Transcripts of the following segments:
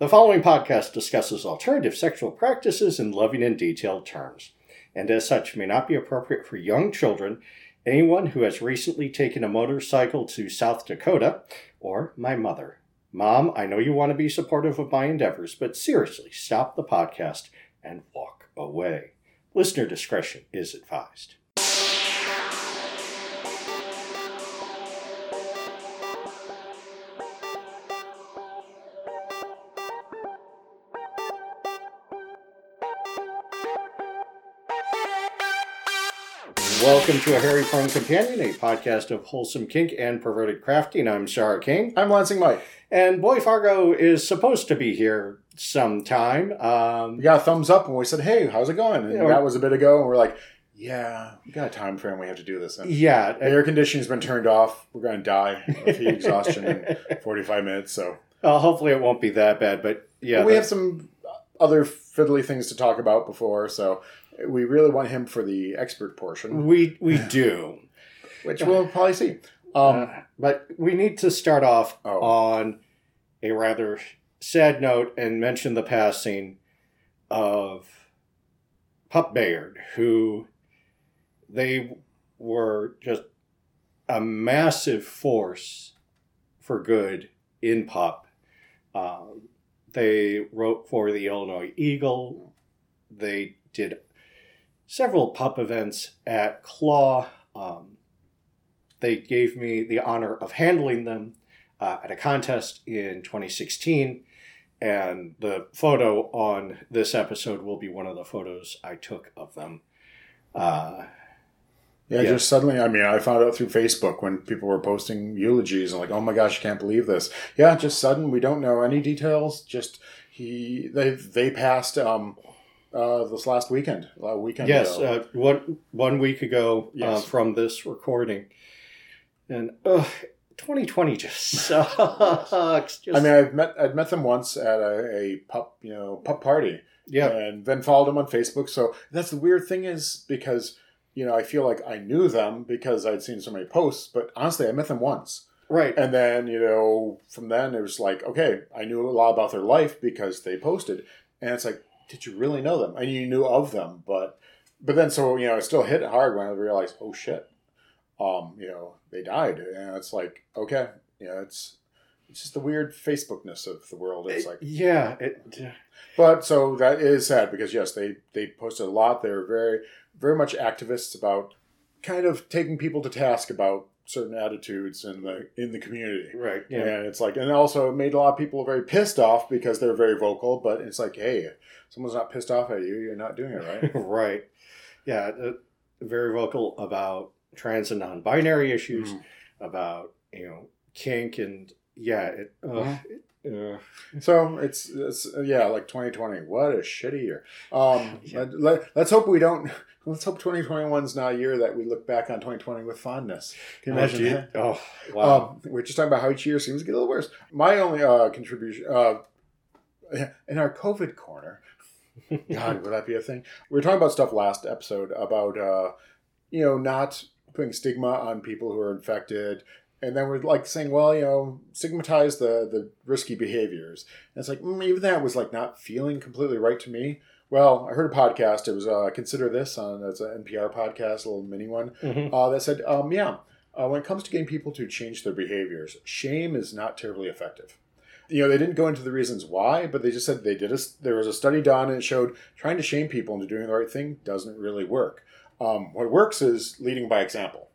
The following podcast discusses alternative sexual practices in loving and detailed terms, and as such may not be appropriate for young children, anyone who has recently taken a motorcycle to South Dakota, or my mother. Mom, I know you want to be supportive of my endeavors, but seriously, stop the podcast and walk away. Listener discretion is advised. Welcome to A Hairy Prone Companion, a podcast of wholesome kink and perverted crafting. I'm Sir Arcane. I'm Lansing Mike. And Boy Fargo is supposed to be here sometime. Um, We got a thumbs up when we said, "Hey, how's it going?" And Yeah. that was a bit ago, and we're like, "Yeah, we got a time frame we have to do this in." yeah. The air conditioning's been turned off. We're going to die of heat exhaustion in 45 minutes. So Uh, hopefully it won't be that bad, but yeah. But we have some other fiddly things to talk about before. So we really want him for the expert portion, we, we do. which we'll probably see. Um, Uh, but we need to start off Oh. on a rather sad note and mention the passing of Pup Bayard, who they were just a massive force for good in pop. Um, they wrote for the Illinois Eagle. They did several Pup events at Claw. Um, they gave me the honor of handling them uh, at a contest in 2016. And the photo on this episode will be one of the photos I took of them. Uh, yeah, yeah. just suddenly, I mean, I found out through Facebook when people were posting eulogies and like, oh my gosh, I can't believe this. Yeah, just sudden. We don't know any details. Just he, they, they passed um, uh, this last weekend. A weekend yes, ago. uh, one, one week ago uh, Yes. from this recording. And uh, 2020 just sucks. Just, I mean, I've met I'd met them once at a, a pup, you know, pup party, yeah, and then followed them on Facebook. So that's the weird thing is because you know I feel like I knew them because I'd seen so many posts, but honestly, I met them once, right. and then you know from then it was like okay, I knew a lot about their life because they posted, and it's like, did you really know them? And you knew of them, but but then so you know it still hit hard when I realized, oh shit, um, you know they died, and it's like okay, you know it's. It's just the weird Facebookness of the world. It's like, yeah, it, but so that is sad because yes, they they posted a lot. They're very very much activists about kind of taking people to task about certain attitudes in the in the community. right. Yeah. And it's like, and also it made a lot of people very pissed off because they're very vocal. But it's like, hey, if someone's not pissed off at you, you're not doing it right. right. Yeah, uh, very vocal about trans and non-binary issues, Mhm. about you know kink and yeah, it, uh, it, uh, So it's, it's yeah, like 2020. What a shitty year. Um, Yeah. let, us hope we don't. Let's hope 2021's not a year that we look back on 2020 with fondness. Can you oh, imagine gee- that? oh, wow. Um, we're just talking about how each year seems to get a little worse. My only uh, contribution uh, in our COVID corner, God, would that be a thing? We were talking about stuff last episode about uh, you know not putting stigma on people who are infected, and then we're like saying, well, you know, stigmatize the the risky behaviors. And it's like mm, even that was like not feeling completely right to me. Well, I heard a podcast. It was uh, consider this on it's an NPR podcast, a little mini one Mhm. uh, that said, um, yeah, uh, when it comes to getting people to change their behaviors, shame is not terribly effective. You know, they didn't go into the reasons why, but they just said they did. A, there was a study done and it showed trying to shame people into doing the right thing doesn't really work. Um, what works is leading by example.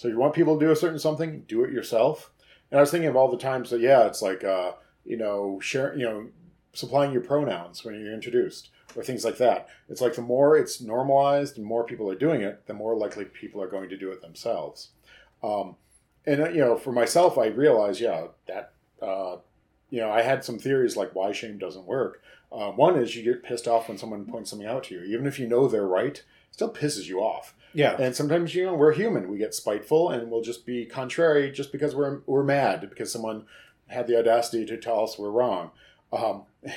So if you want people to do a certain something, do it yourself. And I was thinking of all the times that yeah, it's like uh, you know, sharing, you know, supplying your pronouns when you're introduced or things like that. It's like the more it's normalized and more people are doing it, the more likely people are going to do it themselves. Um, and uh, you know, for myself, I realized, yeah, that uh, you know, I had some theories like why shame doesn't work. Uh, one is you get pissed off when someone points something out to you, even if you know they're right, still pisses you off. yeah, And sometimes you know we're human, we get spiteful, and we'll just be contrary just because we're we're mad because someone had the audacity to tell us we're wrong. Um,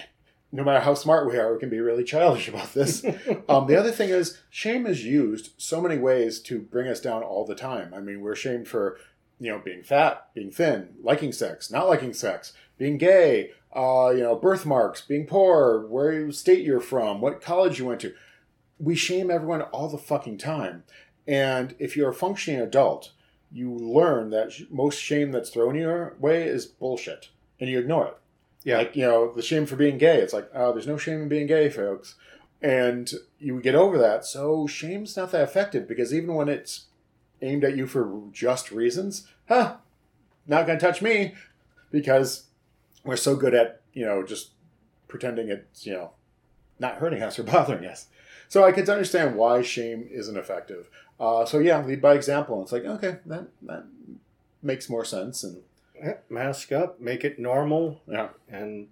no matter how smart we are, we can be really childish about this. um, the other thing is, shame is used so many ways to bring us down all the time. I mean, we're shamed for, you know, being fat, being thin, liking sex, not liking sex, being gay, uh, you know, birthmarks, being poor, where you state you're from, what college you went to. We shame everyone all the fucking time. And if you're a functioning adult, you learn that most shame that's thrown your way is bullshit, and you ignore it. Yeah. Like, you know, the shame for being gay. It's like, oh, there's no shame in being gay, folks. And you get over that. So shame's not that effective because even when it's aimed at you for just reasons, huh, not going to touch me because we're so good at, you know, just pretending it's, you know, not hurting us or bothering us. So I could understand why shame isn't effective. Uh, so yeah, lead by example. It's like, okay, that, that makes more sense. And Mask up, make it normal, yeah. and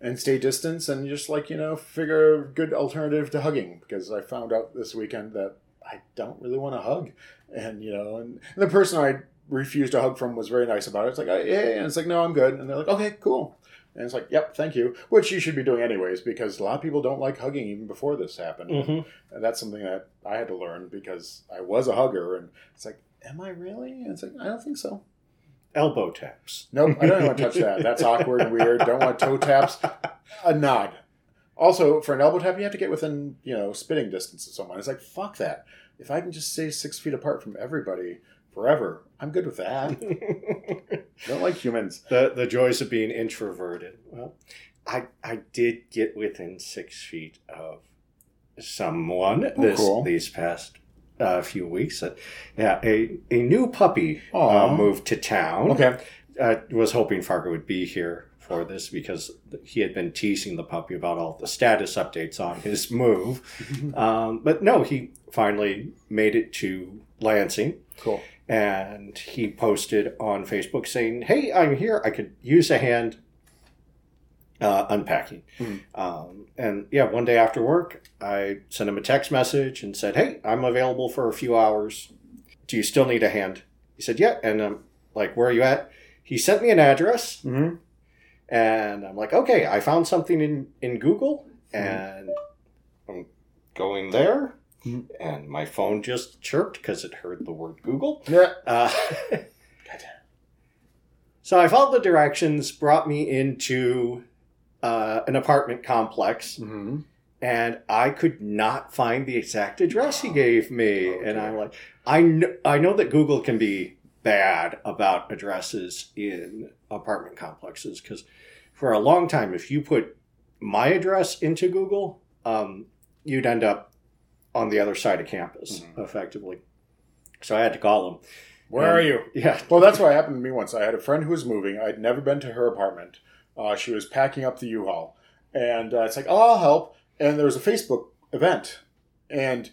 and stay distance and just like you know figure a good alternative to hugging because i found out this weekend that i don't really want to hug and you know and the person i refused a hug from was very nice about it it's like oh, yeah and it's like no i'm good and they're like okay cool and it's like yep thank you which you should be doing anyways because a lot of people don't like hugging even before this happened Mhm. and that's something that i had to learn because i was a hugger and it's like am i really and it's like i don't think so elbow taps. Nope, I don't even want to touch that. That's awkward and weird. Don't want toe taps. A nod. Also, for an elbow tap, you have to get within, you know, spitting distance of someone. It's like, fuck that. If I can just stay six feet apart from everybody forever, I'm good with that. don't like humans. the the joys of being introverted. Well, I I did get within six feet of someone Oh, this cool. these past uh, few weeks. Uh, yeah, a a new puppy uh, moved to town. Okay. I was hoping Fargo would be here for this because he had been teasing the puppy about all the status updates on his move. Um, but no, he finally made it to Lansing Cool. And he posted on Facebook saying, "Hey, I'm here. I could use a hand uh, unpacking." Mhm. Um, and yeah, one day after work, I sent him a text message and said, "Hey, I'm available for a few hours. Do you still need a hand?" He said, "Yeah." And I'm like, "Where are you at?" He sent me an address, Mm-hmm. and I'm like, "Okay, I found something in in Google, and I'm going there." Mhm. And my phone just chirped because it heard the word Google. Yeah. Uh, so I followed the directions, brought me into uh, an apartment complex, Mm-hmm. and I could not find the exact address he gave me. Oh, and. I'm like, I know, I know that Google can be bad about addresses in apartment complexes because for a long time, if you put my address into Google, um, you'd end up on the other side of campus, Mhm. effectively. So I had to call him. Where Um, are you? Yeah, Well, that's what happened to me once. I had a friend who was moving. I'd never been to her apartment. Uh, she was packing up the U-Haul, and uh, it's like, "Oh, I'll help." And there was a Facebook event, and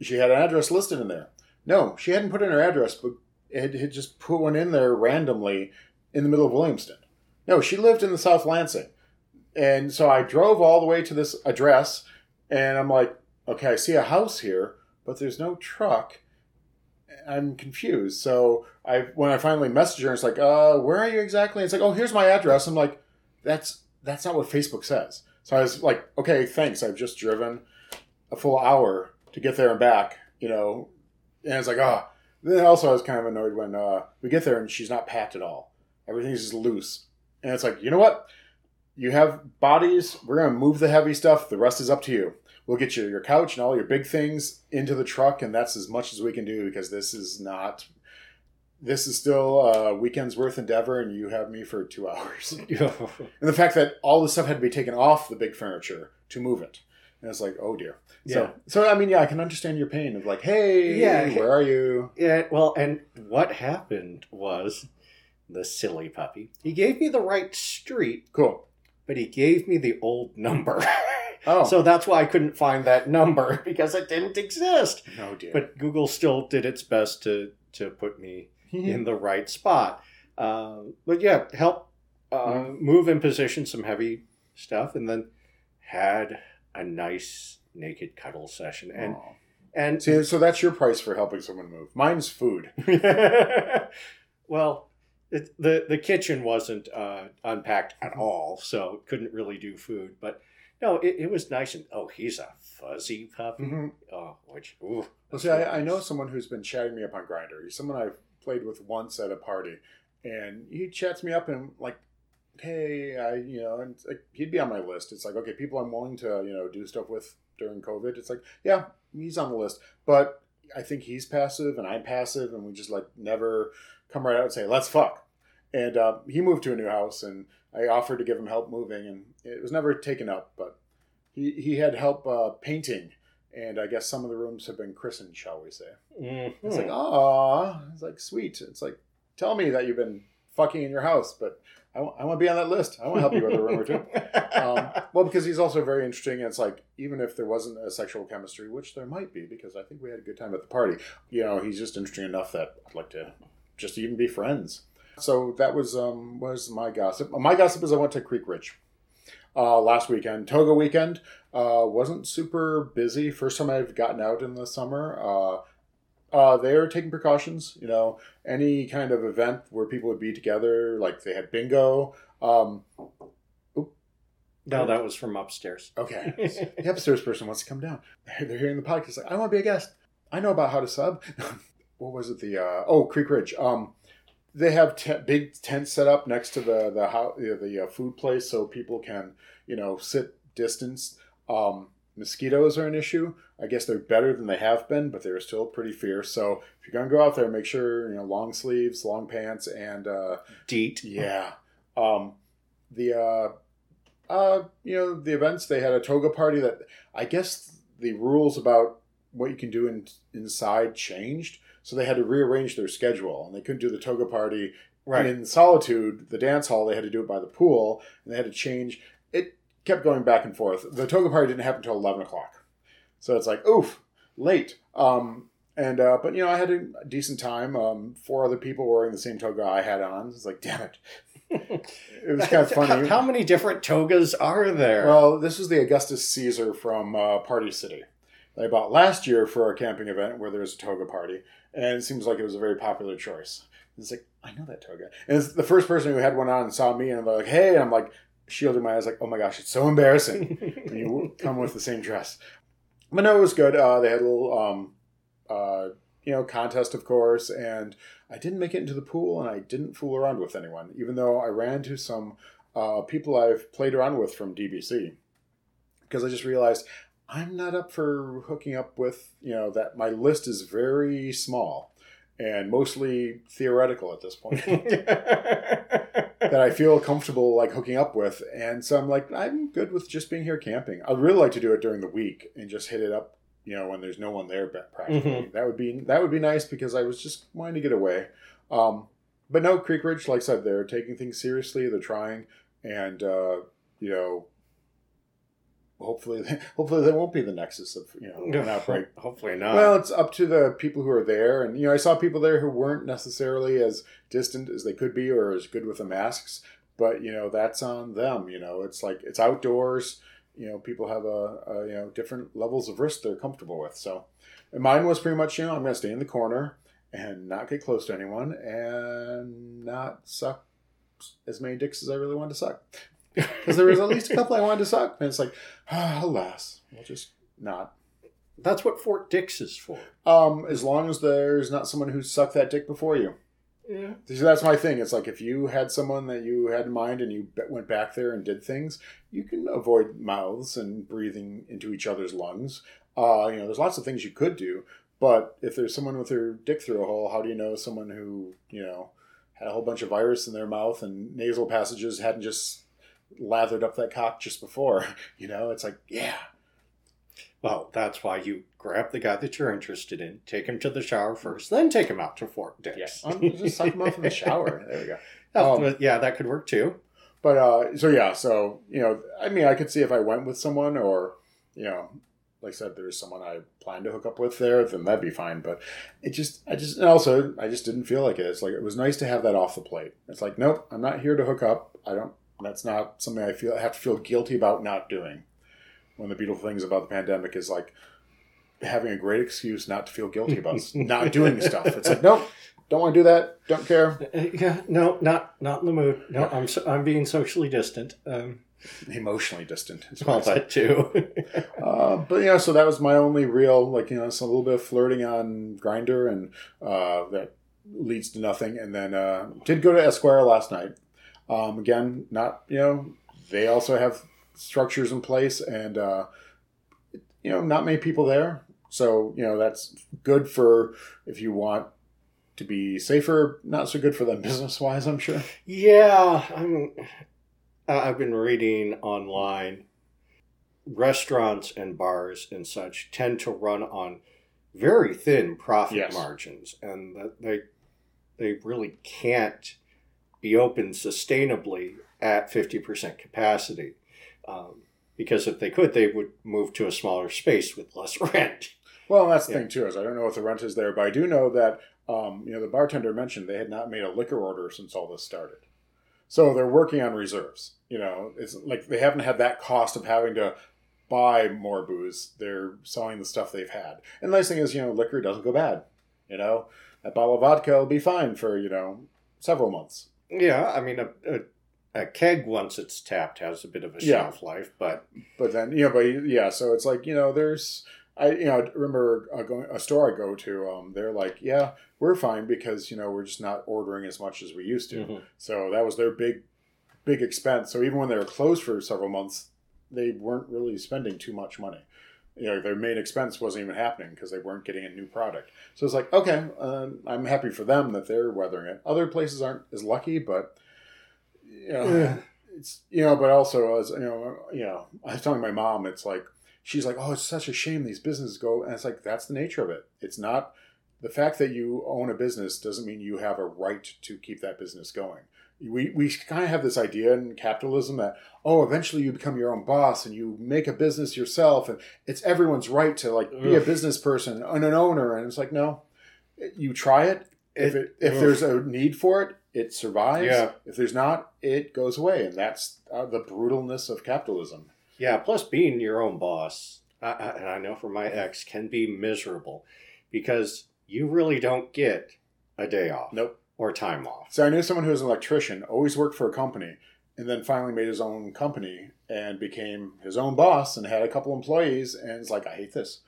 she had an address listed in there. No, she hadn't put in her address, but had, had just put one in there randomly in the middle of Williamston. No, she lived in the South Lansing, and so I drove all the way to this address, and I'm like, "Okay, I see a house here, but there's no truck." I'm confused. So I when I finally message her, it's like, uh, where are you exactly? It's like, oh, here's my address. I'm like, that's that's not what Facebook says. So I was like, okay, thanks. I've just driven a full hour to get there and back, you know. And it's like, ah. Then also I was kind of annoyed when uh, we get there and she's not packed at all. Everything's just loose. And it's like, you know what? You have bodies. We're gonna move the heavy stuff. The rest is up to you. We'll get you your couch and all your big things into the truck, and that's as much as we can do because this is not. This is still a weekend's worth endeavor, and you have me for two hours. And the fact that all the stuff had to be taken off the big furniture to move it, and it's like, oh dear. Yeah. So, so I mean, yeah, I can understand your pain of like, hey, Yeah. where are you? Yeah, well, and what happened was the silly puppy. He gave me the right street, Cool. But he gave me the old number. Oh, so that's why I couldn't find that number because it didn't exist. no dear. But Google still did its best to to put me in the right spot. Um, but yeah, help uh, Mhm. move and position some heavy stuff, and then had a nice naked cuddle session. And Aw. and See, so that's your price for helping someone move. Mine's food. well, it, the the kitchen wasn't uh, unpacked at all, so couldn't really do food. But no, it, it was nice and oh, he's a fuzzy puppy. Mm-hmm. Oh, which ooh. Well, see, I, I know someone who's been chatting me up on Grindr. He's someone I've played with once at a party, and he chats me up and like hey, I, you know, and like, he'd be on my list. It's like, okay, people I'm willing to, you know, do stuff with during COVID. It's like, yeah, he's on the list. But I think he's passive and I'm passive, and we just like never come right out and say, let's fuck. And uh, he moved to a new house, and I offered to give him help moving, and it was never taken up. But he, he had help uh, painting, and I guess some of the rooms have been christened, shall we say. Mm-hmm. It's like, oh, it's like sweet. It's like, tell me that you've been fucking in your house, but I want, I want to be on that list. I want to help you with a room or two. Um, well, because he's also very interesting. And it's like, even if there wasn't a sexual chemistry, which there might be, because I think we had a good time at the party, you know, he's just interesting enough that I'd like to just even be friends. So that was um, was my gossip. My gossip is I went to Creek Ridge uh, last weekend, Toga weekend. Uh, wasn't super busy. First time I've gotten out in the summer. Uh, uh, they're taking precautions. You know, any kind of event where people would be together, like they had bingo. Um, no, that was from upstairs. okay, the upstairs person wants to come down. They're hearing the podcast. Like, I want to be a guest. I know about how to sub. what was it? The uh, oh Creek Ridge. Um, they have te- big tents set up next to the the, the uh, food place, so people can you know sit distance. Um, mosquitoes are an issue. I guess they're better than they have been, but they're still pretty fierce. So if you're gonna go out there, make sure you know long sleeves, long pants, and uh, Deet. yeah. Um, the uh, uh, you know the events they had a toga party that I guess the rules about what you can do in, inside changed, so they had to rearrange their schedule and they couldn't do the toga party Right. in solitude. The dance hall they had to do it by the pool and they had to change. It kept going back and forth. The toga party didn't happen until eleven o'clock, so it's like oof, late. Um, and uh, but you know I had a decent time. Um, four other people wearing the same toga I had on. It's like damn it. It was kind of funny. How, how many different togas are there? Well, this is the Augustus Caesar from uh, Party City. That I bought last year for our camping event where there was a toga party, and it seems like it was a very popular choice. It's like I know that toga, and it's the first person who had one on and saw me, and they're like, "Hey!" And I'm like shielding my eyes, like, "Oh my gosh, it's so embarrassing when you come with the same dress." But no, it was good. Uh, they had a little, um, uh, you know, contest, of course, and I didn't make it into the pool, and I didn't fool around with anyone, even though I ran into some uh, people I've played around with from DBC because I just realized I'm not up for hooking up with, you know, that my list is very small and mostly theoretical at this point that I feel comfortable like hooking up with. And so I'm like, I'm good with just being here camping. I'd really like to do it during the week and just hit it up, you know, when there's no one there practically. That would be that would be nice because I was just wanting to get away. Um, but no, Creek Ridge, like I said, they're taking things seriously. They're trying, and uh, you know, hopefully, hopefully there won't be the nexus of you know an outbreak. Hopefully not. Well, it's up to the people who are there, and you know, I saw people there who weren't necessarily as distant as they could be or as good with the masks. But you know, that's on them. You know, it's like it's outdoors. You know, people have a, a you know different levels of risk they're comfortable with. So, and mine was pretty much you know I'm going to stay in the corner and not get close to anyone and not suck as many dicks as I really wanted to suck. Because there was at least a couple I wanted to suck, and it's like, ah, alas, we'll just not. That's what Fort Dix is for. Um, as long as there's not someone who sucked that dick before you. Yeah. See, that's my thing. It's like if you had someone that you had in mind and you went back there and did things, you can avoid mouths and breathing into each other's lungs. Uh, you know, there's lots of things you could do. But if there's someone with their dick through a hole, how do you know someone who, you know, had a whole bunch of virus in their mouth and nasal passages hadn't just lathered up that cock just before? You know, it's like, yeah, Well, that's why you grab the guy that you're interested in, take him to the shower first, then take him out to Fort Dix. I'm just suck them off in the shower. There we go. Oh, Um, yeah, that could work too. But uh, so yeah, so you know, I mean, I could see if I went with someone, or you know, like I said, there's someone I plan to hook up with there, then that'd be fine. But it just, I just, and also, I just didn't feel like it. It's like it was nice to have that off the plate. It's like, nope, I'm not here to hook up. I don't. That's not something I feel I have to feel guilty about not doing. One of the beautiful things about the pandemic is like having a great excuse not to feel guilty about not doing stuff. It's like, nope, don't want to do that. Don't care. Uh, Yeah, no, not not in the mood. No, I'm so, I'm being socially distant. Um, Emotionally distant. is well, that too. Uh, but yeah, so that was my only real, like, you know, some a little bit of flirting on Grindr, and uh, that leads to nothing. And then uh, did go to Esquire last night. Um, again, not you know they also have structures in place, and uh, you know not many people there. So you know that's good for if you want to be safer. Not so good for them business wise, I'm sure. Yeah, I'm. I've been reading online. Restaurants and bars and such tend to run on very thin profit Yes. margins, and that they they really can't be open sustainably at fifty percent capacity. Um, because if they could, they would move to a smaller space with less rent. Well, that's the Yeah. thing too. Is I don't know what the rent is there, but I do know that um, you know the bartender mentioned they had not made a liquor order since all this started. So they're working on reserves. You know, it's like they haven't had that cost of having to buy more booze. They're selling the stuff they've had. And the nice thing is, you know, liquor doesn't go bad. You know, a bottle of vodka will be fine for you know several months. Yeah, I mean, a, a, a keg once it's tapped has a bit of a Yeah. shelf life, but But then, you know, but yeah, so it's like, you know, there's, I, you know, I remember a, going, a store I go to, um, they're like, yeah, we're fine because, you know, we're just not ordering as much as we used to. Mhm. So that was their big, big expense. So even when they were closed for several months, they weren't really spending too much money. You know, their main expense wasn't even happening because they weren't getting a new product. So it's like, okay, um, I'm happy for them that they're weathering it. Other places aren't as lucky, but, you know, Yeah. it's you know, but also as you know, you know, I was telling my mom, it's like she's like, oh, it's such a shame these businesses go, and it's like that's the nature of it. It's not the fact that you own a business doesn't mean you have a right to keep that business going. We we kind of have this idea in capitalism that oh, eventually you become your own boss and you make a business yourself, and it's everyone's right to like be a business person and an owner, and it's like no, you try it. If it, if ugh. there's a need for it, it survives. Yeah. If there's not, it goes away, and that's uh, the brutalness of capitalism. Yeah, plus being your own boss, I, I, and I know for my ex, can be miserable because you really don't get a day off Nope. Or time off. So I knew someone who was an electrician, always worked for a company, and then finally made his own company and became his own boss and had a couple employees. And it's like, I hate this.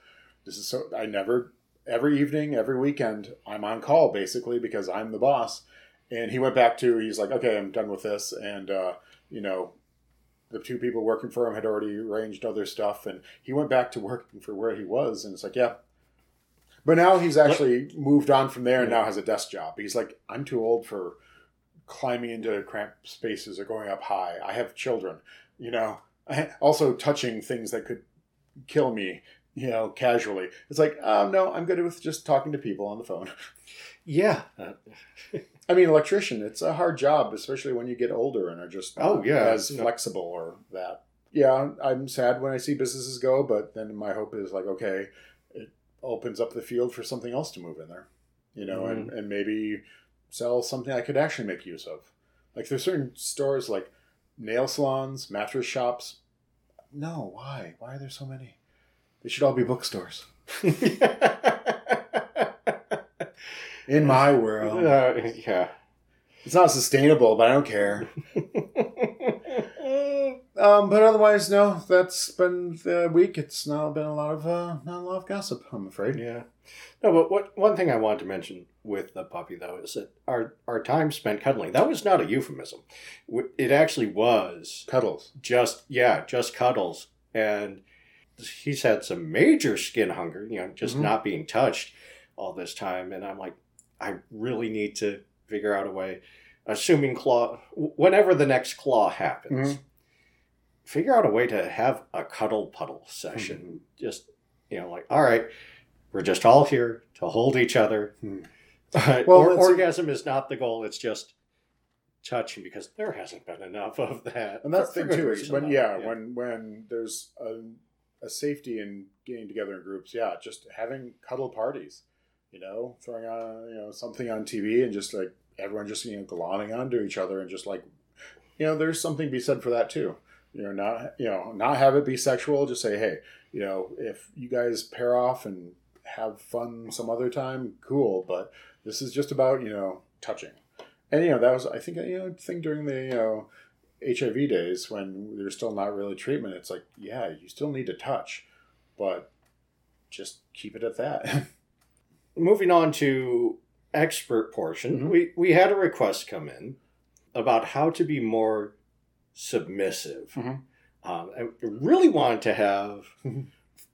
This is so. I never. Every evening, every weekend, I'm on call basically because I'm the boss. And he went back to. He's like, okay, I'm done with this, and uh, you know, the two people working for him had already arranged other stuff, and he went back to working for where he was. And it's like, yeah. But now he's actually moved on from there and now has a desk job. He's like, I'm too old for climbing into cramped spaces or going up high. I have children, you know. I, also touching things that could kill me, you know, casually. It's like, um, no, I'm good with just talking to people on the phone. Yeah. I mean, electrician, it's a hard job, especially when you get older and are just Oh, yeah. as No. flexible or that. Yeah, I'm sad when I see businesses go, but then my hope is like, okay, opens up the field for something else to move in there, you know, and, Mm-hmm. and maybe sell something I could actually make use of. Like there's certain stores like nail salons, mattress shops. No, why? Why are there so many? They should all be bookstores. In my world. Uh, yeah. It's not sustainable, but I don't care. Um, but otherwise, no. That's been the week. It's not been a lot of uh, not a lot of gossip. I'm afraid. Yeah. No, but what one thing I wanted to mention with the puppy though is that our our time spent cuddling that was not a euphemism. It actually was Cuddles. just yeah, just cuddles, and he's had some major skin hunger. You know, just Mhm. not being touched all this time, and I'm like, I really need to figure out a way. Assuming claw, whenever the next claw happens, Mhm. Figure out a way to have a cuddle puddle session. Just you know, like all right, we're just all here to hold each other. Uh, Well, or, orgasm is not the goal. It's just touching because there hasn't been enough of that. And that's the thing too. Is when though. yeah, when when there's a, a safety in getting together in groups. Yeah, just having cuddle parties. You know, throwing on you know something on TV and just like everyone just you know glomming onto each other and just like you know there's something to be said for that too. You know, not you know not have it be sexual. Just say hey, you know, if you guys pair off and have fun some other time, cool. But this is just about you know touching. And you know that was I think you know thing during the you know HIV days when there's still not really treatment. It's like yeah, you still need to touch, but just keep it at that. moving on to expert portion, Mhm. we we had a request come in about how to be more submissive. Mhm. Um, I really wanted to have.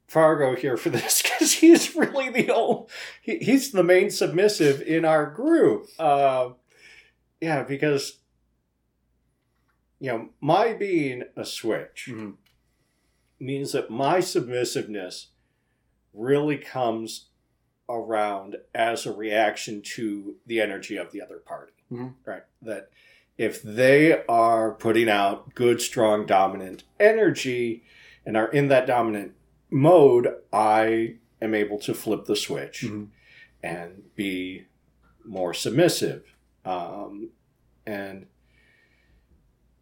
Fargo here for this because he's really the old, he, he's the main submissive in our group. Uh, yeah, because you know my being a switch Mhm. means that my submissiveness really comes around as a reaction to the energy of the other party. Mhm. Right. That if they are putting out good, strong, dominant energy and are in that dominant mode, I am able to flip the switch Mhm. and be more submissive. Um, and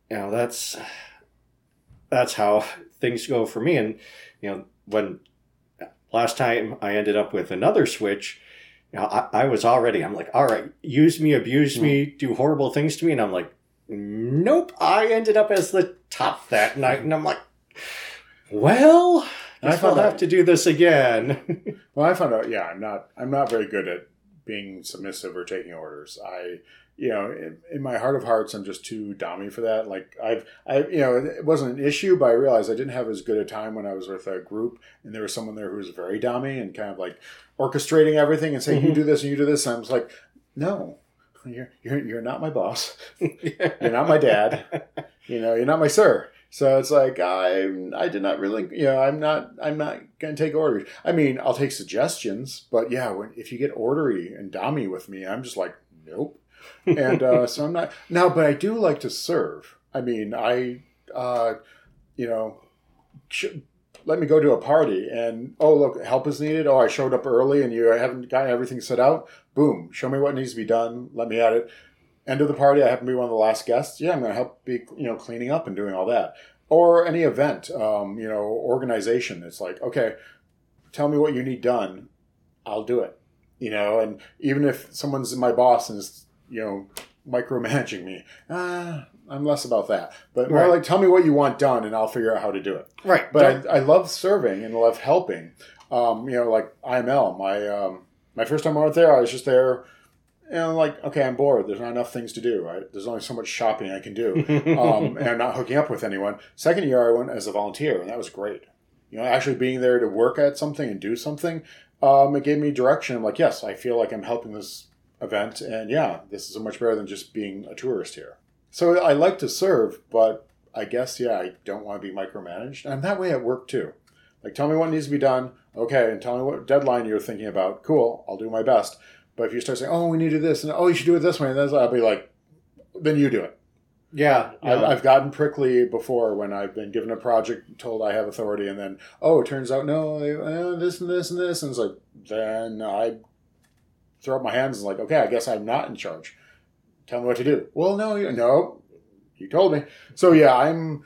you know that's that's how things go for me. And you know when last time I ended up with another switch, you know, I, I was already I'm like, all right, use me, abuse me, hmm. do horrible things to me, and I'm like, nope. I ended up as the top that night, and I'm like, well. I I'll have to do this again. Well, I found out. Yeah, I'm not. I'm not very good at being submissive or taking orders. I, you know, in, in my heart of hearts, I'm just too dommy for that. Like I've, I, you know, it wasn't an issue, but I realized I didn't have as good a time when I was with a group, and there was someone there who was very dommy and kind of like orchestrating everything and saying, "You Mhm. do this and you do this." And I was like, "No, you're you're you're not my boss. You're not my dad. You know, you're not my sir." So it's like I I did not really you know I'm not I'm not gonna take orders. I mean I'll take suggestions, but yeah, when if you get ordery and dommy with me, I'm just like nope. And uh, so I'm not now, but I do like to serve. I mean I uh, you know let me go to a party and oh look help is needed. Oh I showed up early and you haven't got everything set out. Boom, show me what needs to be done. Let me at it end of the party, I happen to be one of the last guests. Yeah, I'm going to help be, you know, cleaning up and doing all that. Or any event, um, you know, organization. It's like, okay, tell me what you need done. I'll do it. You know, and even if someone's my boss and is, you know, micromanaging me, uh, I'm less about that. But more Right. like, tell me what you want done and I'll figure out how to do it. right. But I, I love serving and love helping. Um, you know, like IML, my um, my first time I went there, I was just there, and like, okay, I'm bored. There's not enough things to do. Right? There's only so much shopping I can do, um, and I'm not hooking up with anyone. Second year, I went as a volunteer, and that was great. You know, actually being there to work at something and do something, um, it gave me direction. I'm like, yes, I feel like I'm helping this event, and yeah, this is so much better than just being a tourist here. So I like to serve, but I guess yeah, I don't want to be micromanaged. And I'm that way at work too. Like, tell me what needs to be done. Okay, and tell me what deadline you're thinking about. Cool, I'll do my best. But if you start saying, "Oh, we need to do this," and "Oh, you should do it this way," and then I'll be like, "Then you do it." yeah. I've, yeah. I've gotten prickly before when I've been given a project, told I have authority, and then oh, it turns out no, uh, this and this and this, and it's like then I throw up my hands and like, okay, I guess I'm not in charge. Tell me what to do. Well, no, you, no, you told me. So yeah, I'm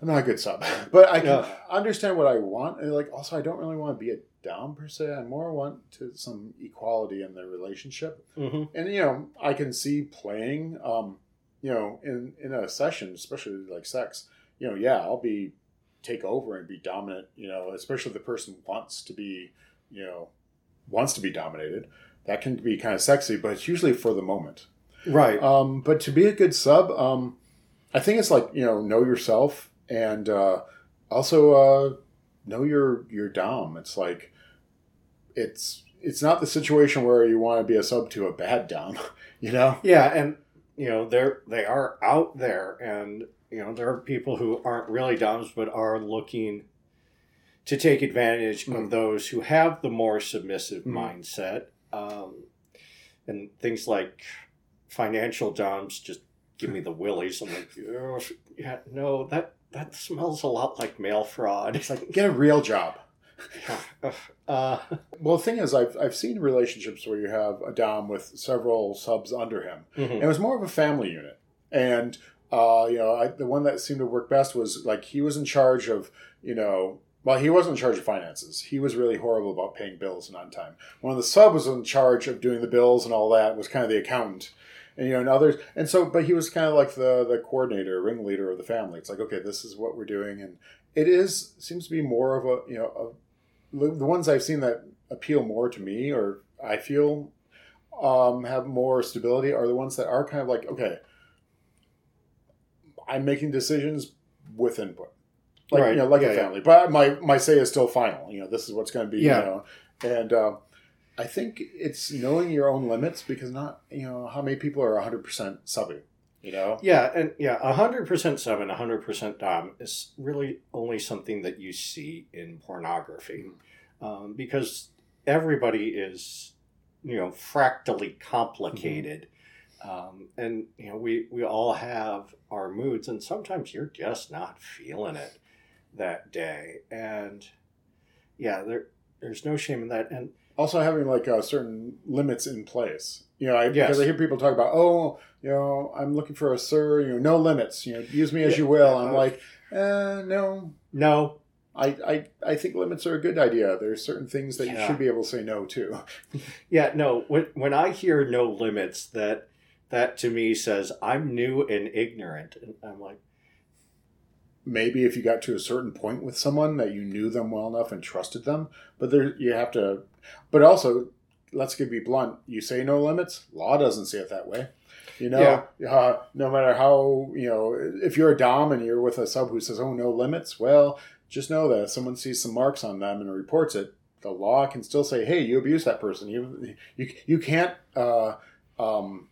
I'm not a good sub, but I can Yeah. understand what I want. And like also, I don't really want to be a down per se. I more want to some equality in the relationship Mhm. and you know i can see playing um you know in in a session especially like sex you know yeah i'll be take over and be dominant you know especially if the person wants to be you know wants to be dominated that can be kind of sexy but it's usually for the moment Right. um but to be a good sub um i think it's like you know know yourself and uh also uh know your your dom it's like it's it's not the situation where you want to be a sub to a bad dom you know Yeah, and you know they're they are out there, and you know there are people who aren't really doms but are looking to take advantage Mhm. of those who have the more submissive Mhm. mindset, um, and things like financial doms just give me the willies. I'm like, "Ugh, yeah, no, that that smells a lot like mail fraud. it's like get a real job uh, well the thing is i've, I've seen relationships where you have a dom with several subs under him mhm. And it was more of a family unit. And uh, you know, I, the one that seemed to work best was like he was in charge of, you know, well, he wasn't in charge of finances. He was really horrible about paying bills and on time. One of the sub was in charge of doing the bills and all that. Was kind of the accountant, and you know, and others. And so, but he was kind of like the the coordinator, ringleader of the family. It's like, okay, this is what we're doing, and it is seems to be more of a you know, a, the ones I've seen that appeal more to me, or I feel um, have more stability are the ones that are kind of like, okay, I'm making decisions with input, like Right. you know, like Yeah, a yeah. family. But my my say is still final. You know, this is what's going to be. Yeah. You know, and um, I think it's knowing your own limits because not you know how many people are 100 percent subbing. You know, Yeah, and yeah, hundred percent sub and hundred percent dom is really only something that you see in pornography, um, because everybody is, you know, fractally complicated, um, and you know we we all have our moods, and sometimes you're just not feeling it that day, and yeah, there there's no shame in that, and also having like uh, certain limits in place. You know, I, Yes. because I hear people talk about, oh, you know, I'm looking for a sir. You know, no limits. You know, use me as Yeah. you will. I'm like, eh, no. no, I, I, I think limits are a good idea. There's certain things that you should be able to say no to. Yeah, no. When when I hear no limits, that that to me says I'm new and ignorant, and I'm like, Maybe if you got to a certain point with someone that you knew them well enough and trusted them, but there you have to. But also, let's get be blunt. You say no limits. Law doesn't say it that way. You know, uh, no matter how you know, if you're a dom and you're with a sub who says, "Oh, no limits," well, just know that if someone sees some marks on them and reports it, the law can still say, "Hey, you abused that person. You you you can't uh, um,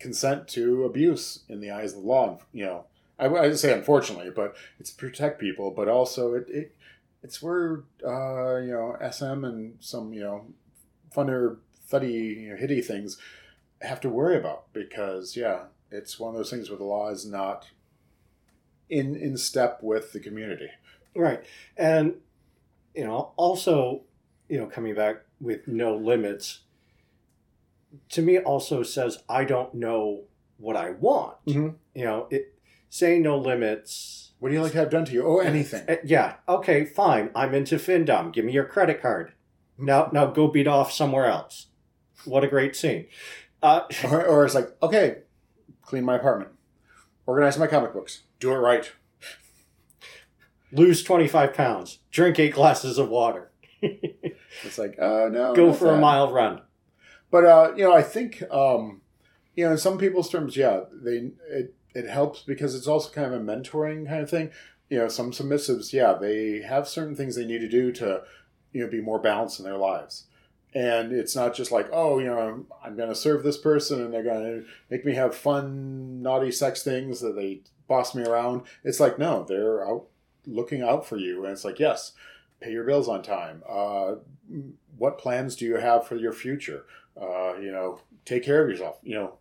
consent to abuse in the eyes of the law." You know, I, I say unfortunately, but it's protect people, but also it, it it's where uh, you know SM and some you know funner, thuddy, you know, hitty things have to worry about because yeah, it's one of those things where the law is not in in step with the community. right, and you know, also, you know, coming back with no limits, to me also says I don't know what I want. Mhm. You know, it saying no limits. What do you like to have done to you? Oh, anything. Uh, yeah. Okay. Fine. I'm into FinDom. Give me your credit card. Now, now go beat off somewhere else. What a great scene. Uh, Or, or it's like, okay, clean my apartment, organize my comic books, do it right. lose 25 pounds. Drink eight glasses of water. It's like, uh, no, Go for a mile run. But uh, you know, I think um, you know, in some people's terms, yeah, they it it helps because it's also kind of a mentoring kind of thing. You know, some submissives, yeah, they have certain things they need to do to you know be more balanced in their lives. And it's not just like, oh, you know, I'm, I'm going to serve this person and they're going to make me have fun, naughty sex things that they boss me around. It's like, no, they're out looking out for you. And it's like, yes, pay your bills on time. Uh, what plans do you have for your future? Uh, you know, take care of yourself. You know,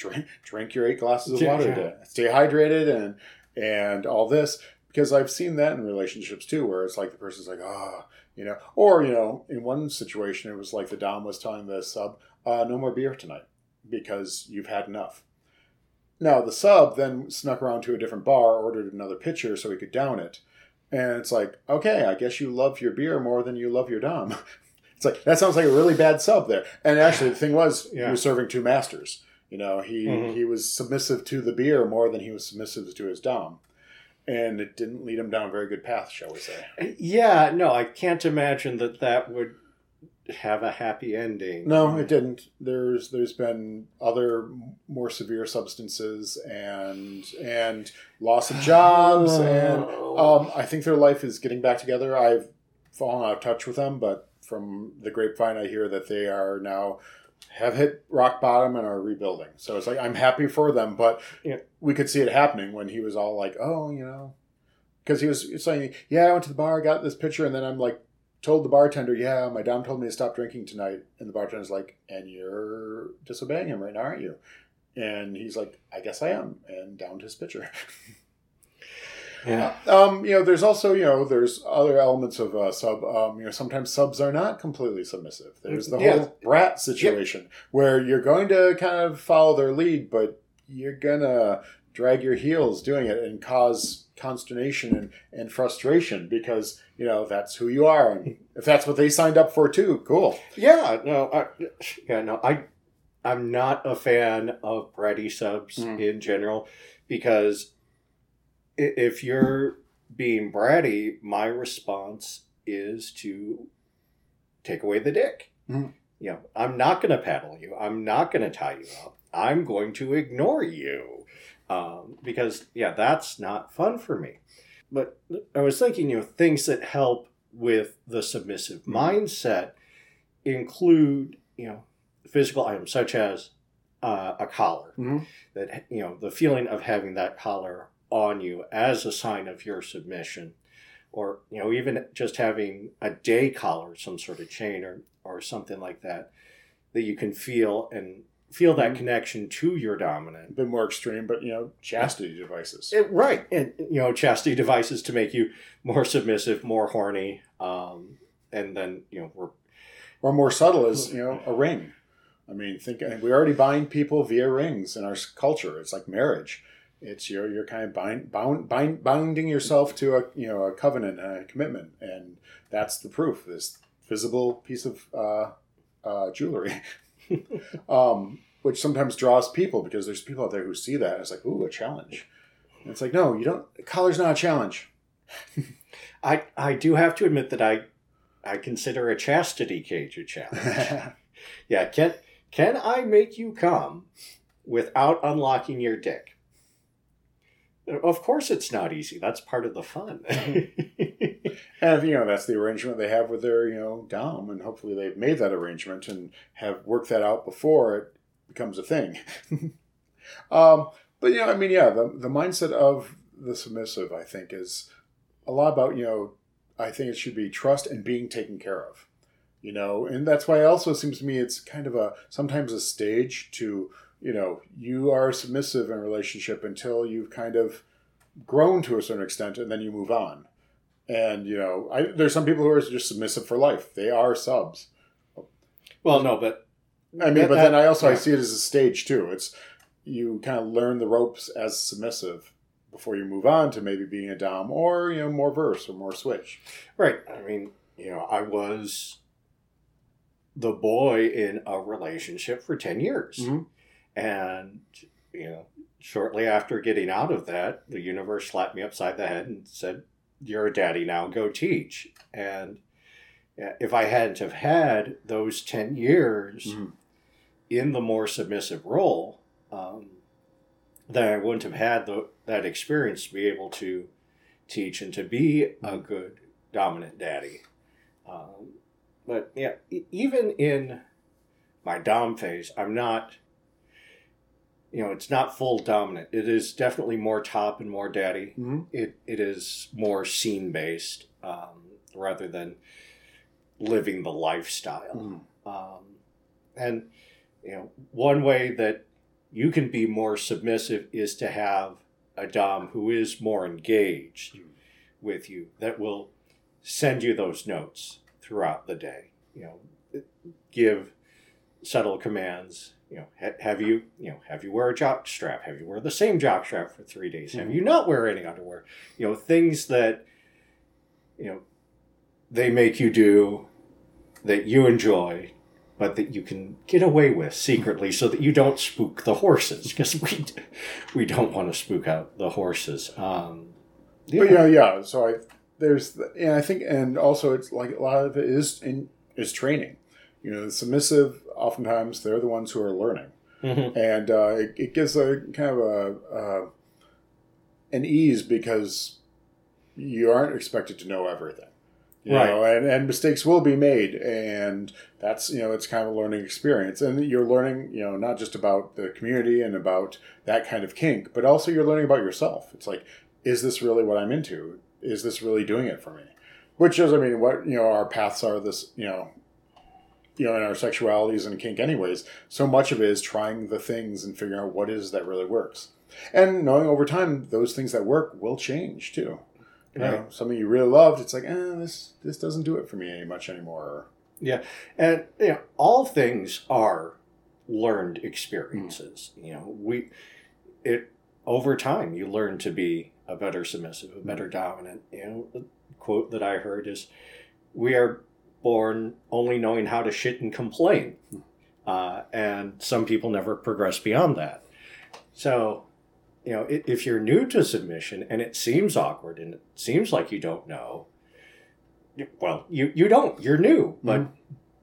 drink drink your eight glasses of Yeah, water a yeah. day. Stay hydrated and and all this because I've seen that in relationships too, where it's like the person's like, ah, you know, or you know, in one situation it was like the dom was telling the sub, uh, no more beer tonight because you've had enough. Now the sub then snuck around to a different bar, ordered another pitcher so he could down it. And it's like, okay, I guess you love your beer more than you love your dom. It's like that sounds like a really bad sub there. And actually, the thing was, Yeah. he was serving two masters. You know, he Mhm. he was submissive to the beer more than he was submissive to his dom, and it didn't lead him down a very good path, shall we say? Yeah, no, I can't imagine that that would have a happy ending. No, it didn't. There's there's been other more severe substances and and loss of jobs and Um, I think their life is getting back together. I've fallen out of touch with them, but from the grapevine, I hear that they are now have hit rock bottom and are rebuilding. So it's like I'm happy for them, but Yeah. we could see it happening when he was all like, "Oh, you know," because he was saying, "Yeah, I went to the bar, got this picture, and then I'm like." Told the bartender, yeah, my dom told me to stop drinking tonight. And the bartender's like, and you're disobeying him right now, aren't you? And he's like, I guess I am, and downed his pitcher. yeah. Um, you know, there's also, you know, there's other elements of uh, sub. Um, you know, sometimes subs are not completely submissive. There's the Yeah. whole brat situation where you're going to kind of follow their lead, but you're gonna drag your heels doing it and cause consternation and, and frustration because you know that's who you are, and if that's what they signed up for too, cool. Yeah, no, I, yeah, no, I, I'm not a fan of bratty subs Mm. in general because if you're being bratty, my response is to take away the dick. Mm. You know, I'm not going to paddle you. I'm not going to tie you up. I'm going to ignore you. um, because yeah, that's not fun for me. But I was thinking, you know, things that help with the submissive Mhm. mindset include, you know, physical items such as uh, a collar. Mhm. That you know, the feeling of having that collar on you as a sign of your submission, or you know, even just having a day collar, some sort of chain or or something like that, that you can feel and feel that Mhm. connection to your dominant. A bit more extreme, but you know, chastity devices. It- right, and you know, chastity devices to make you more submissive, more horny, um, and then you know, we're or more subtle is you know a ring. I mean, think we're already bind people via rings in our culture. It's like marriage. It's you're you're kind of bind, bound, bind, binding yourself to a you know a covenant and a commitment, and that's the proof. This visible piece of uh, uh, jewelry, um, which sometimes draws people because there's people out there who see that and it's like, ooh, a challenge. And it's like, no, you don't. Collar's not a challenge. I I do have to admit that I I consider a chastity cage a challenge. yeah, can can I make you come without unlocking your dick? Of course, it's not easy. That's part of the fun. And you know that's the arrangement they have with their you know dom, and hopefully they've made that arrangement and have worked that out before it becomes a thing. um, but you know, I mean, yeah, the the mindset of the submissive, I think, is a lot about you know, I think it should be trust and being taken care of. You know, and that's why it also seems to me it's kind of a sometimes a stage to you know you are submissive in a relationship until you've kind of grown to a certain extent, and then you move on. And you know, I, there's some people who are just submissive for life. They are subs. well, no, but I mean, That- but then I also I see it as a stage too. It's you kind of learn the ropes as submissive before you move on to maybe being a dom or you know more verse or more switch. Right. I mean, you know, I was the boy in a relationship for 10 years. Mhm. And, you know, shortly after getting out of that, the universe slapped me upside the head and said, You're a daddy now, go teach. And if I hadn't have had those 10 years Mhm. in the more submissive role, um, then I wouldn't have had the, that experience to be able to teach and to be a good dominant daddy. Um, but yeah, even in my dom phase, I'm not. You know, it's not full dominant. It is definitely more top and more daddy. Mhm. It it is more scene based um, rather than living the lifestyle. Mhm. Um, and you know, one way that you can be more submissive is to have a dom who is more engaged Mm. with you that will send you those notes throughout the day. You know, give subtle commands. You know, ha- have you you know have you wear a jock strap? Have you wear the same jock strap for three days? Have Mhm. you not wear any underwear? You know, things that you know they make you do that you enjoy but that you can get away with secretly so that you don't spook the horses because we we don't want to spook out the horses um But yeah, yeah. So I there's the, and I think and also it's like a lot of it is in is training. You know, the submissive oftentimes they're the ones who are learning. Mhm. and uh, it, it gives a kind of a uh, an ease because you aren't expected to know everything, you Right. know, and, and mistakes will be made, and that's you know it's kind of a learning experience, and you're learning you know not just about the community and about that kind of kink, but also you're learning about yourself. It's like, is this really what I'm into? Is this really doing it for me? Which is, I mean, what you know, our paths are this, you know, you know, in our sexualities and kink, anyways. So much of it is trying the things and figuring out what is that really works, and knowing over time those things that work will change too. You know, something you really loved, it's like, eh, this this doesn't do it for me any much anymore. Yeah. And you know all things are learned experiences you know we it over time you learn to be a better submissive a better dominant you know the quote that i heard is we are born only knowing how to shit and complain. Uh, and some people never progress beyond that. So you know if you're new to submission and it seems awkward and it seems like you don't know well you you don't you're new. But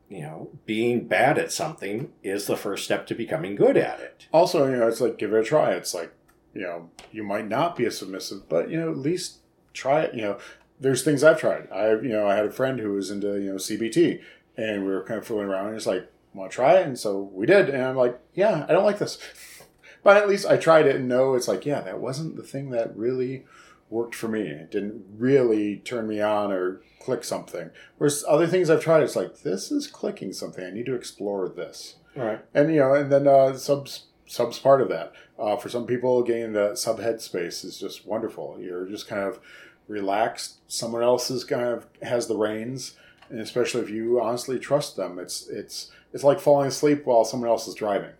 you know being bad at something is the first step to becoming good at it. Also, you know, it's like give it a try. It's like you know, you might not be a submissive, but you know, at least try it. You know, there's things I've tried. I, you know, I had a friend who was into you know CBT, and we were kind of fooling around, and it's like, want to try it? And so we did, and I'm like, yeah, I don't like this, but at least I tried it and no, it's like, yeah, that wasn't the thing that really worked for me. It didn't really turn me on or click something. Whereas other things I've tried, it's like this is clicking something. I need to explore this. Right. And you know, and then uh, subs subs part of that. Uh, for some people, getting the sub head space is just wonderful. You're just kind of relaxed. Someone else is kind of has the reins, and especially if you honestly trust them, it's it's it's like falling asleep while someone else is driving.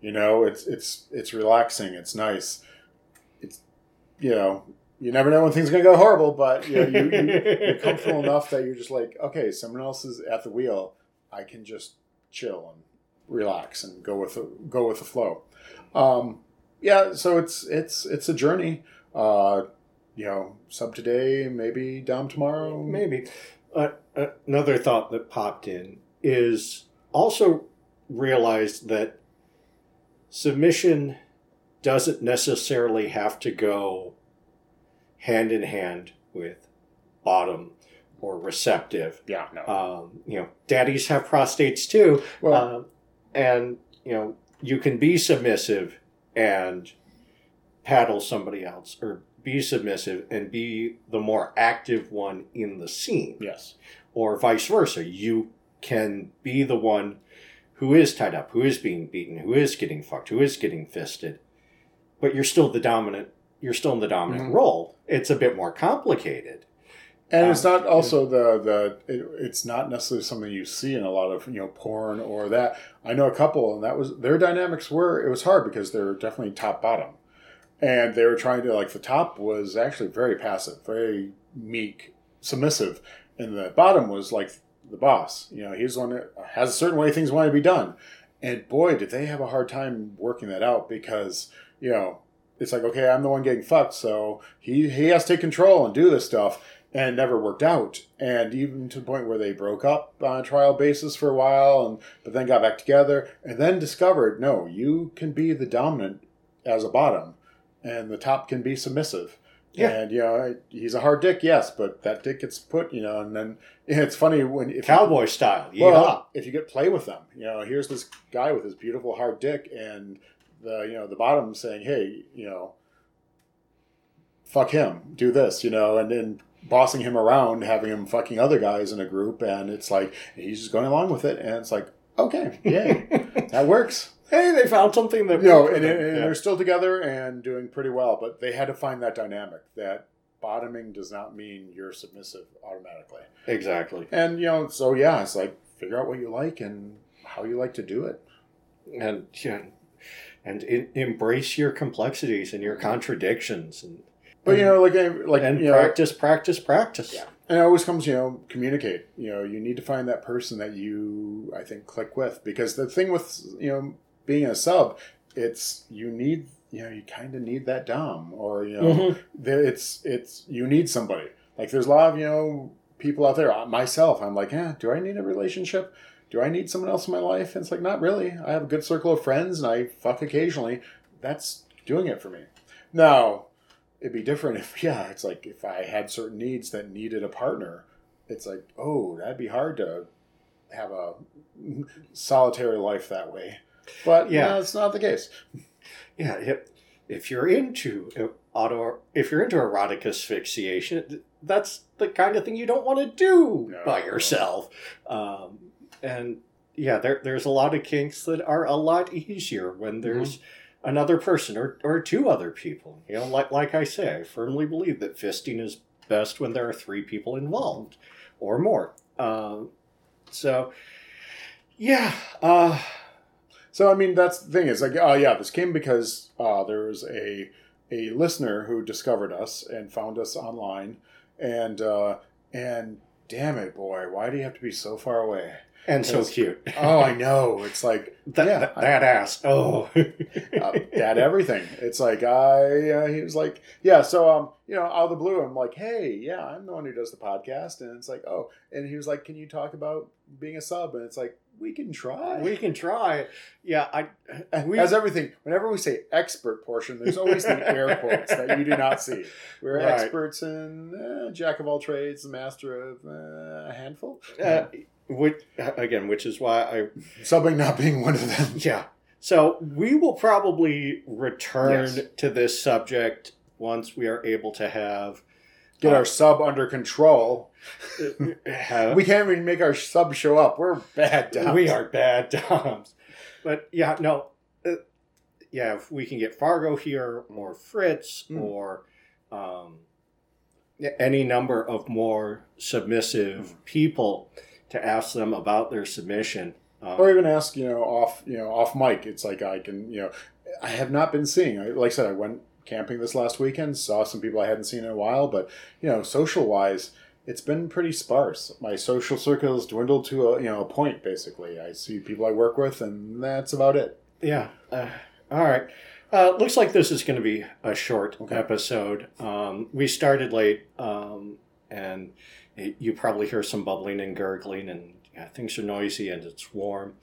You know, it's it's it's relaxing. It's nice. It's you know you never know when things are going to go horrible, but you know, you, you, you're comfortable enough that you're just like, okay, someone else is at the wheel. I can just chill and relax and go with the go with the flow. Um, yeah, so it's it's it's a journey. Uh, you know, sub today, maybe dom tomorrow. Maybe. Uh, another thought that popped in is also realize that submission doesn't necessarily have to go hand in hand with bottom or receptive. Yeah, no. Um, you know, daddies have prostates too. Well, Um, and, you know, you can be submissive and paddle somebody else, or be submissive and be the more active one in the scene, yes. or vice versa. You can be the one who is tied up, who is being beaten, who is getting fucked, who is getting fisted, but you're still the dominant. You're still in the dominant Mhm. role. It's a bit more complicated. And it's Um, not also the the it, it's not necessarily something you see in a lot of you know porn or that. I know a couple, and that was their dynamics were it was hard because they're definitely top bottom, and they were trying to like the top was actually very passive, very meek, submissive, and the bottom was like the boss. You know, he's the one that has a certain way things want to be done, and boy, did they have a hard time working that out because you know it's like okay, I'm the one getting fucked, so he he has to take control and do this stuff and it never worked out. And even to the point where they broke up on a trial basis for a while, and but then got back together, and then discovered no, you can be the dominant as a bottom, and the top can be submissive. Yeah. And you know he's a hard dick, yes, but that dick gets put, you know, and then it's funny when if Cowboy style. yeah. well, if you get play with them, you know, here's this guy with his beautiful hard dick, and the you know the bottom saying, hey, you know, fuck him, do this, you know, and then bossing him around, having him fucking other guys in a group, and it's like he's just going along with it, and it's like, okay, yay, that works. Hey, they found something that You know, and, and. Yeah. they're still together and doing pretty well, but they had to find that dynamic that bottoming does not mean you're submissive automatically. exactly. And you know, so yeah, it's like figure out what you like and how you like to do it. and yeah, and in, embrace your complexities and your mm-hmm. contradictions and But you know, like like and you know, practice, practice, practice. Yeah. and it always comes, you know, communicate. You know, you need to find that person that you, I think, click with because the thing with you know being a sub, it's you need you know you kind of need that dom or you know Mhm. there it's it's you need somebody. Like there's a lot of you know people out there. Myself, I'm like, yeah, do I need a relationship? Do I need someone else in my life? And it's like, not really. I have a good circle of friends, and I fuck occasionally. That's doing it for me. Now, it'd be different if, yeah, it's like if I had certain needs that needed a partner. It's like, oh, that'd be hard to have a solitary life that way. But Yeah. yeah, it's not the case. Yeah, if, if you're into auto, if you're into erotic asphyxiation, that's the kind of thing you don't want to do No. by yourself. Um, and yeah, there, there's a lot of kinks that are a lot easier when there's another person or, or two other people. You know, like like I say, I firmly believe that fisting is best when there are three people involved or more. Um, so, yeah, uh, So I mean, that's the thing is like, oh yeah, this came because uh, there was a a listener who discovered us and found us online, and uh, and damn it, boy, why do you have to be so far away? And so cute. Oh, I know. It's like that, yeah, that, that ass. Oh, uh, dad everything. It's like I uh, he was like, yeah, so um, you know, out of the blue, I'm like, hey, yeah, I'm the one who does the podcast, and it's like, oh, and he was like, can you talk about being a sub? And it's like, we can try. we can try. Yeah, I. We, As everything, whenever we say expert portion, there's always the air quotes that you do not see. We're Right. experts in uh, jack of all trades, master of uh, a handful. Which, again, which is why I Subbing not being one of them. Yeah. So we will probably return Yes. to this subject once we are able to have Get Uh, our sub under control. have We can't even make our sub show up. We're bad. Doms. we are bad doms. But yeah, no, uh, yeah. If we can get Fargo here, or Fritz, Mm. or um, any number of more submissive people to ask them about their submission. Um, or even ask you know off you know off mic it's like i can you know i have not been seeing I- like i said i went camping this last weekend saw some people i hadn't seen in a while but you know social wise it's been pretty sparse my social circles dwindled to a you know a point basically i see people i work with and that's about it Yeah. Uh, all right. Uh, looks like this is going to be a short Okay. episode. Um, we started late, um, and you probably hear some bubbling and gurgling, and yeah, things are noisy and it's warm.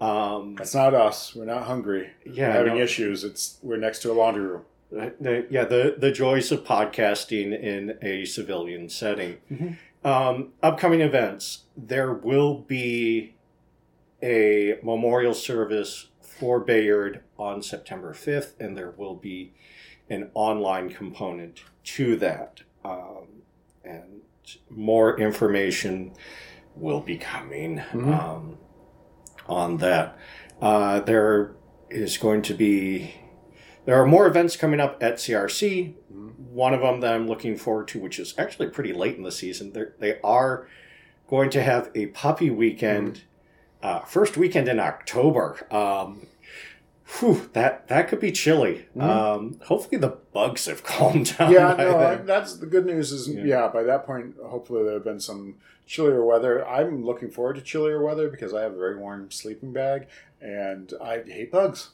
Um, that's not us we're not hungry yeah, we're having no, issues it's we're next to a laundry room uh, the, yeah, the the joys of podcasting in a civilian setting. Mhm. Um, upcoming events: there will be a memorial service for Bayard on September fifth, and there will be an online component to that. Um, and more information will be coming Mhm. um, on that. Uh, there is going to be there are more events coming up at CRC. Mhm. One of them that I'm looking forward to, which is actually pretty late in the season, They're, they are going to have a puppy weekend, uh, first weekend in October. Um, whew, that that could be chilly. Mhm. Um, hopefully the bugs have calmed down. yeah, no, that's the good news. Is Yeah. yeah. by that point, hopefully there have been some chillier weather. I'm looking forward to chillier weather because I have a very warm sleeping bag, and I hate bugs.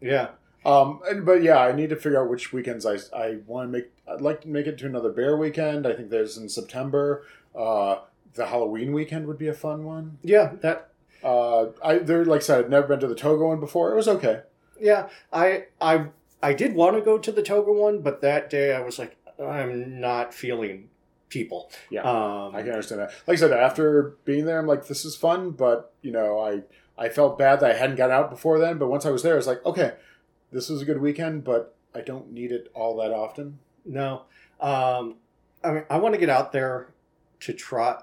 yeah. Um, and, but yeah, I need to figure out which weekends I I want to make. I'd like to make it to another bear weekend. I think there's in September. Uh, the Halloween weekend would be a fun one. Yeah, that Uh, I there like I said, I'd never been to the Toga one before. It was okay. Yeah, I I I did want to go to the Toga one, but that day I was like, I'm not feeling people. Yeah. um, I can understand that. Like I said, after being there, I'm like, this is fun, but you know, I I felt bad that I hadn't gotten out before then. But once I was there, I was like, okay, this was a good weekend, but I don't need it all that often. no. Um, I mean, I want to get out there to try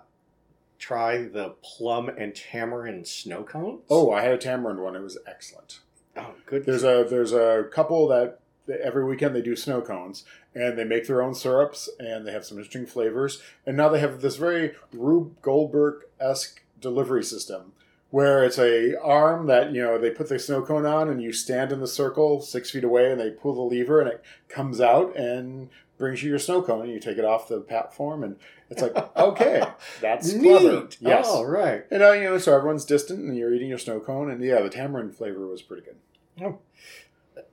try the plum and tamarind snow cones. Oh, I had a tamarind one; it was excellent. Oh, good. There's a there's a couple that every weekend they do snow cones and they make their own syrups and they have some interesting flavors. And now they have this very Rube Goldberg esque delivery system where it's a arm that you know they put the snow cone on and you stand in the circle six feet away and they pull the lever and it comes out and brings you your snow cone and you take it off the platform and it's like okay that's clever Neat. yes Oh, right. and uh, you know so everyone's distant and you're eating your snow cone and yeah the tamarind flavor was pretty good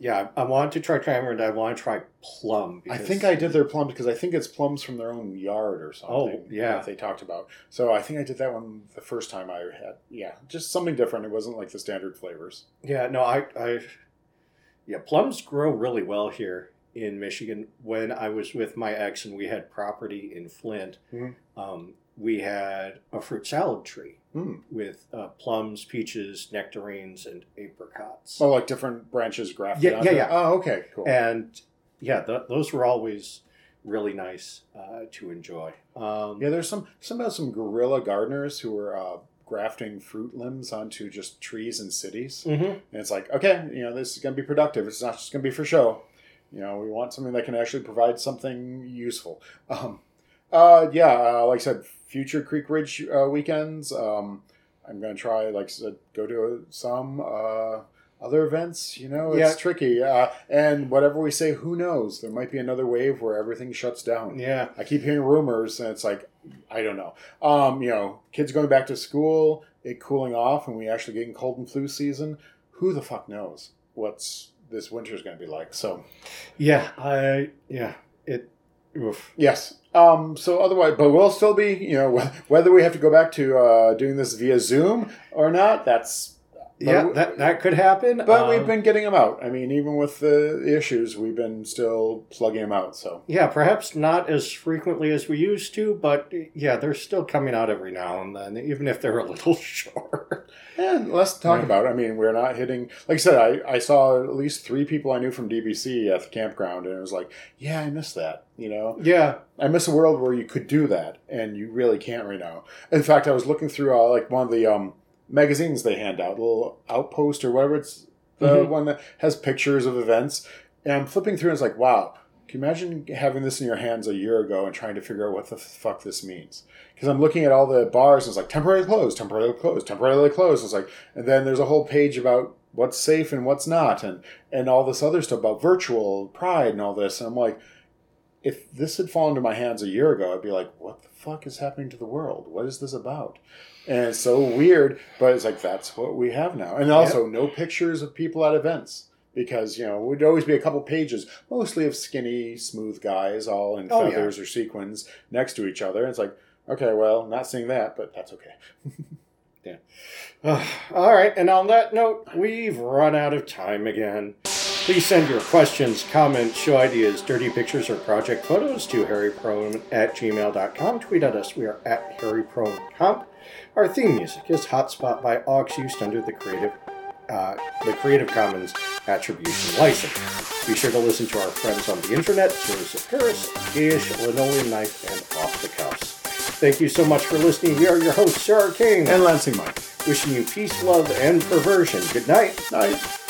Yeah, I wanted to try tamarind. I want to try plum. I think I did their plums because I think it's plums from their own yard or something. Oh, yeah. that they talked about. So I think I did that one the first time I had. Yeah, just something different. It wasn't like the standard flavors. Yeah, no, I, I, yeah, plums grow really well here in Michigan. When I was with my ex and we had property in Flint, Mhm. um, we had a fruit salad tree Hmm. with uh, plums, peaches, nectarines, and apricots. Oh, like different branches grafted. Yeah, yeah, yeah. Oh, okay, cool. And yeah, th- those were always really nice uh, to enjoy. Um, yeah, there's some some about some guerrilla gardeners who are uh, grafting fruit limbs onto just trees in cities. mhm. And it's like, okay, you know, this is going to be productive. It's not just going to be for show. You know, we want something that can actually provide something useful. Um, uh, yeah, uh, like I said, future Creek Ridge uh, weekends. Um, I'm going to try, like I said, go to some uh, other events. You know, it's Yeah. tricky. Uh, and whatever we say, who knows? There might be another wave where everything shuts down. Yeah, I keep hearing rumors, and it's like, I don't know. Um, you know, kids going back to school it cooling off and we actually getting cold and flu season, who the fuck knows what's this winter is going to be like. So, yeah, I yeah it. Oof. Yes. Um, so otherwise, but we'll still be, you know, whether we have to go back to uh, doing this via Zoom or not, that's yeah, that, that could happen. But um, we've been getting them out. I mean, even with the issues, we've been still plugging them out. So yeah, perhaps not as frequently as we used to, but yeah, they're still coming out every now and then, even if they're a little short. And let's talk about. It. I mean, we're not hitting. Like I said, I, I saw at least three people I knew from DBC at the campground, and it was like, yeah, I miss that. You know, yeah, I miss a world where you could do that, and you really can't right now. In fact, I was looking through uh, like one of the um magazines they hand out, little outpost or whatever it's the mm-hmm. one that has pictures of events. And I'm flipping through and it's like, wow, can you imagine having this in your hands a year ago and trying to figure out what the fuck this means? Because I'm looking at all the bars and it's like temporarily closed, temporarily closed, temporarily closed. It's like, and then there's a whole page about what's safe and what's not, and and all this other stuff about virtual pride and all this. And I'm like, if this had fallen to my hands a year ago, I'd be like, what the fuck is happening to the world? What is this about? and it's so weird but it's like that's what we have now and also yep. no pictures of people at events because you know it would always be a couple pages mostly of skinny smooth guys all in oh, feathers yeah. or sequins next to each other and it's like okay well not seeing that but that's okay yeah uh, all right and on that note we've run out of time again Please send your questions, comments, show ideas, dirty pictures, or project photos to hairyprone at gmail.com. Tweet at us. We are at hairypronecomp. Our theme music is Hotspot by Aux, used under the Creative uh, the Creative Commons Attribution License. Be sure to listen to our friends on the internet, Joseph Paris, Gish, Linoleum Knife, and Off the Cuffs. Thank you so much for listening. We are your hosts, Sir Arcane and Lansing Mike. Wishing you peace, love, and perversion. Good night. Night.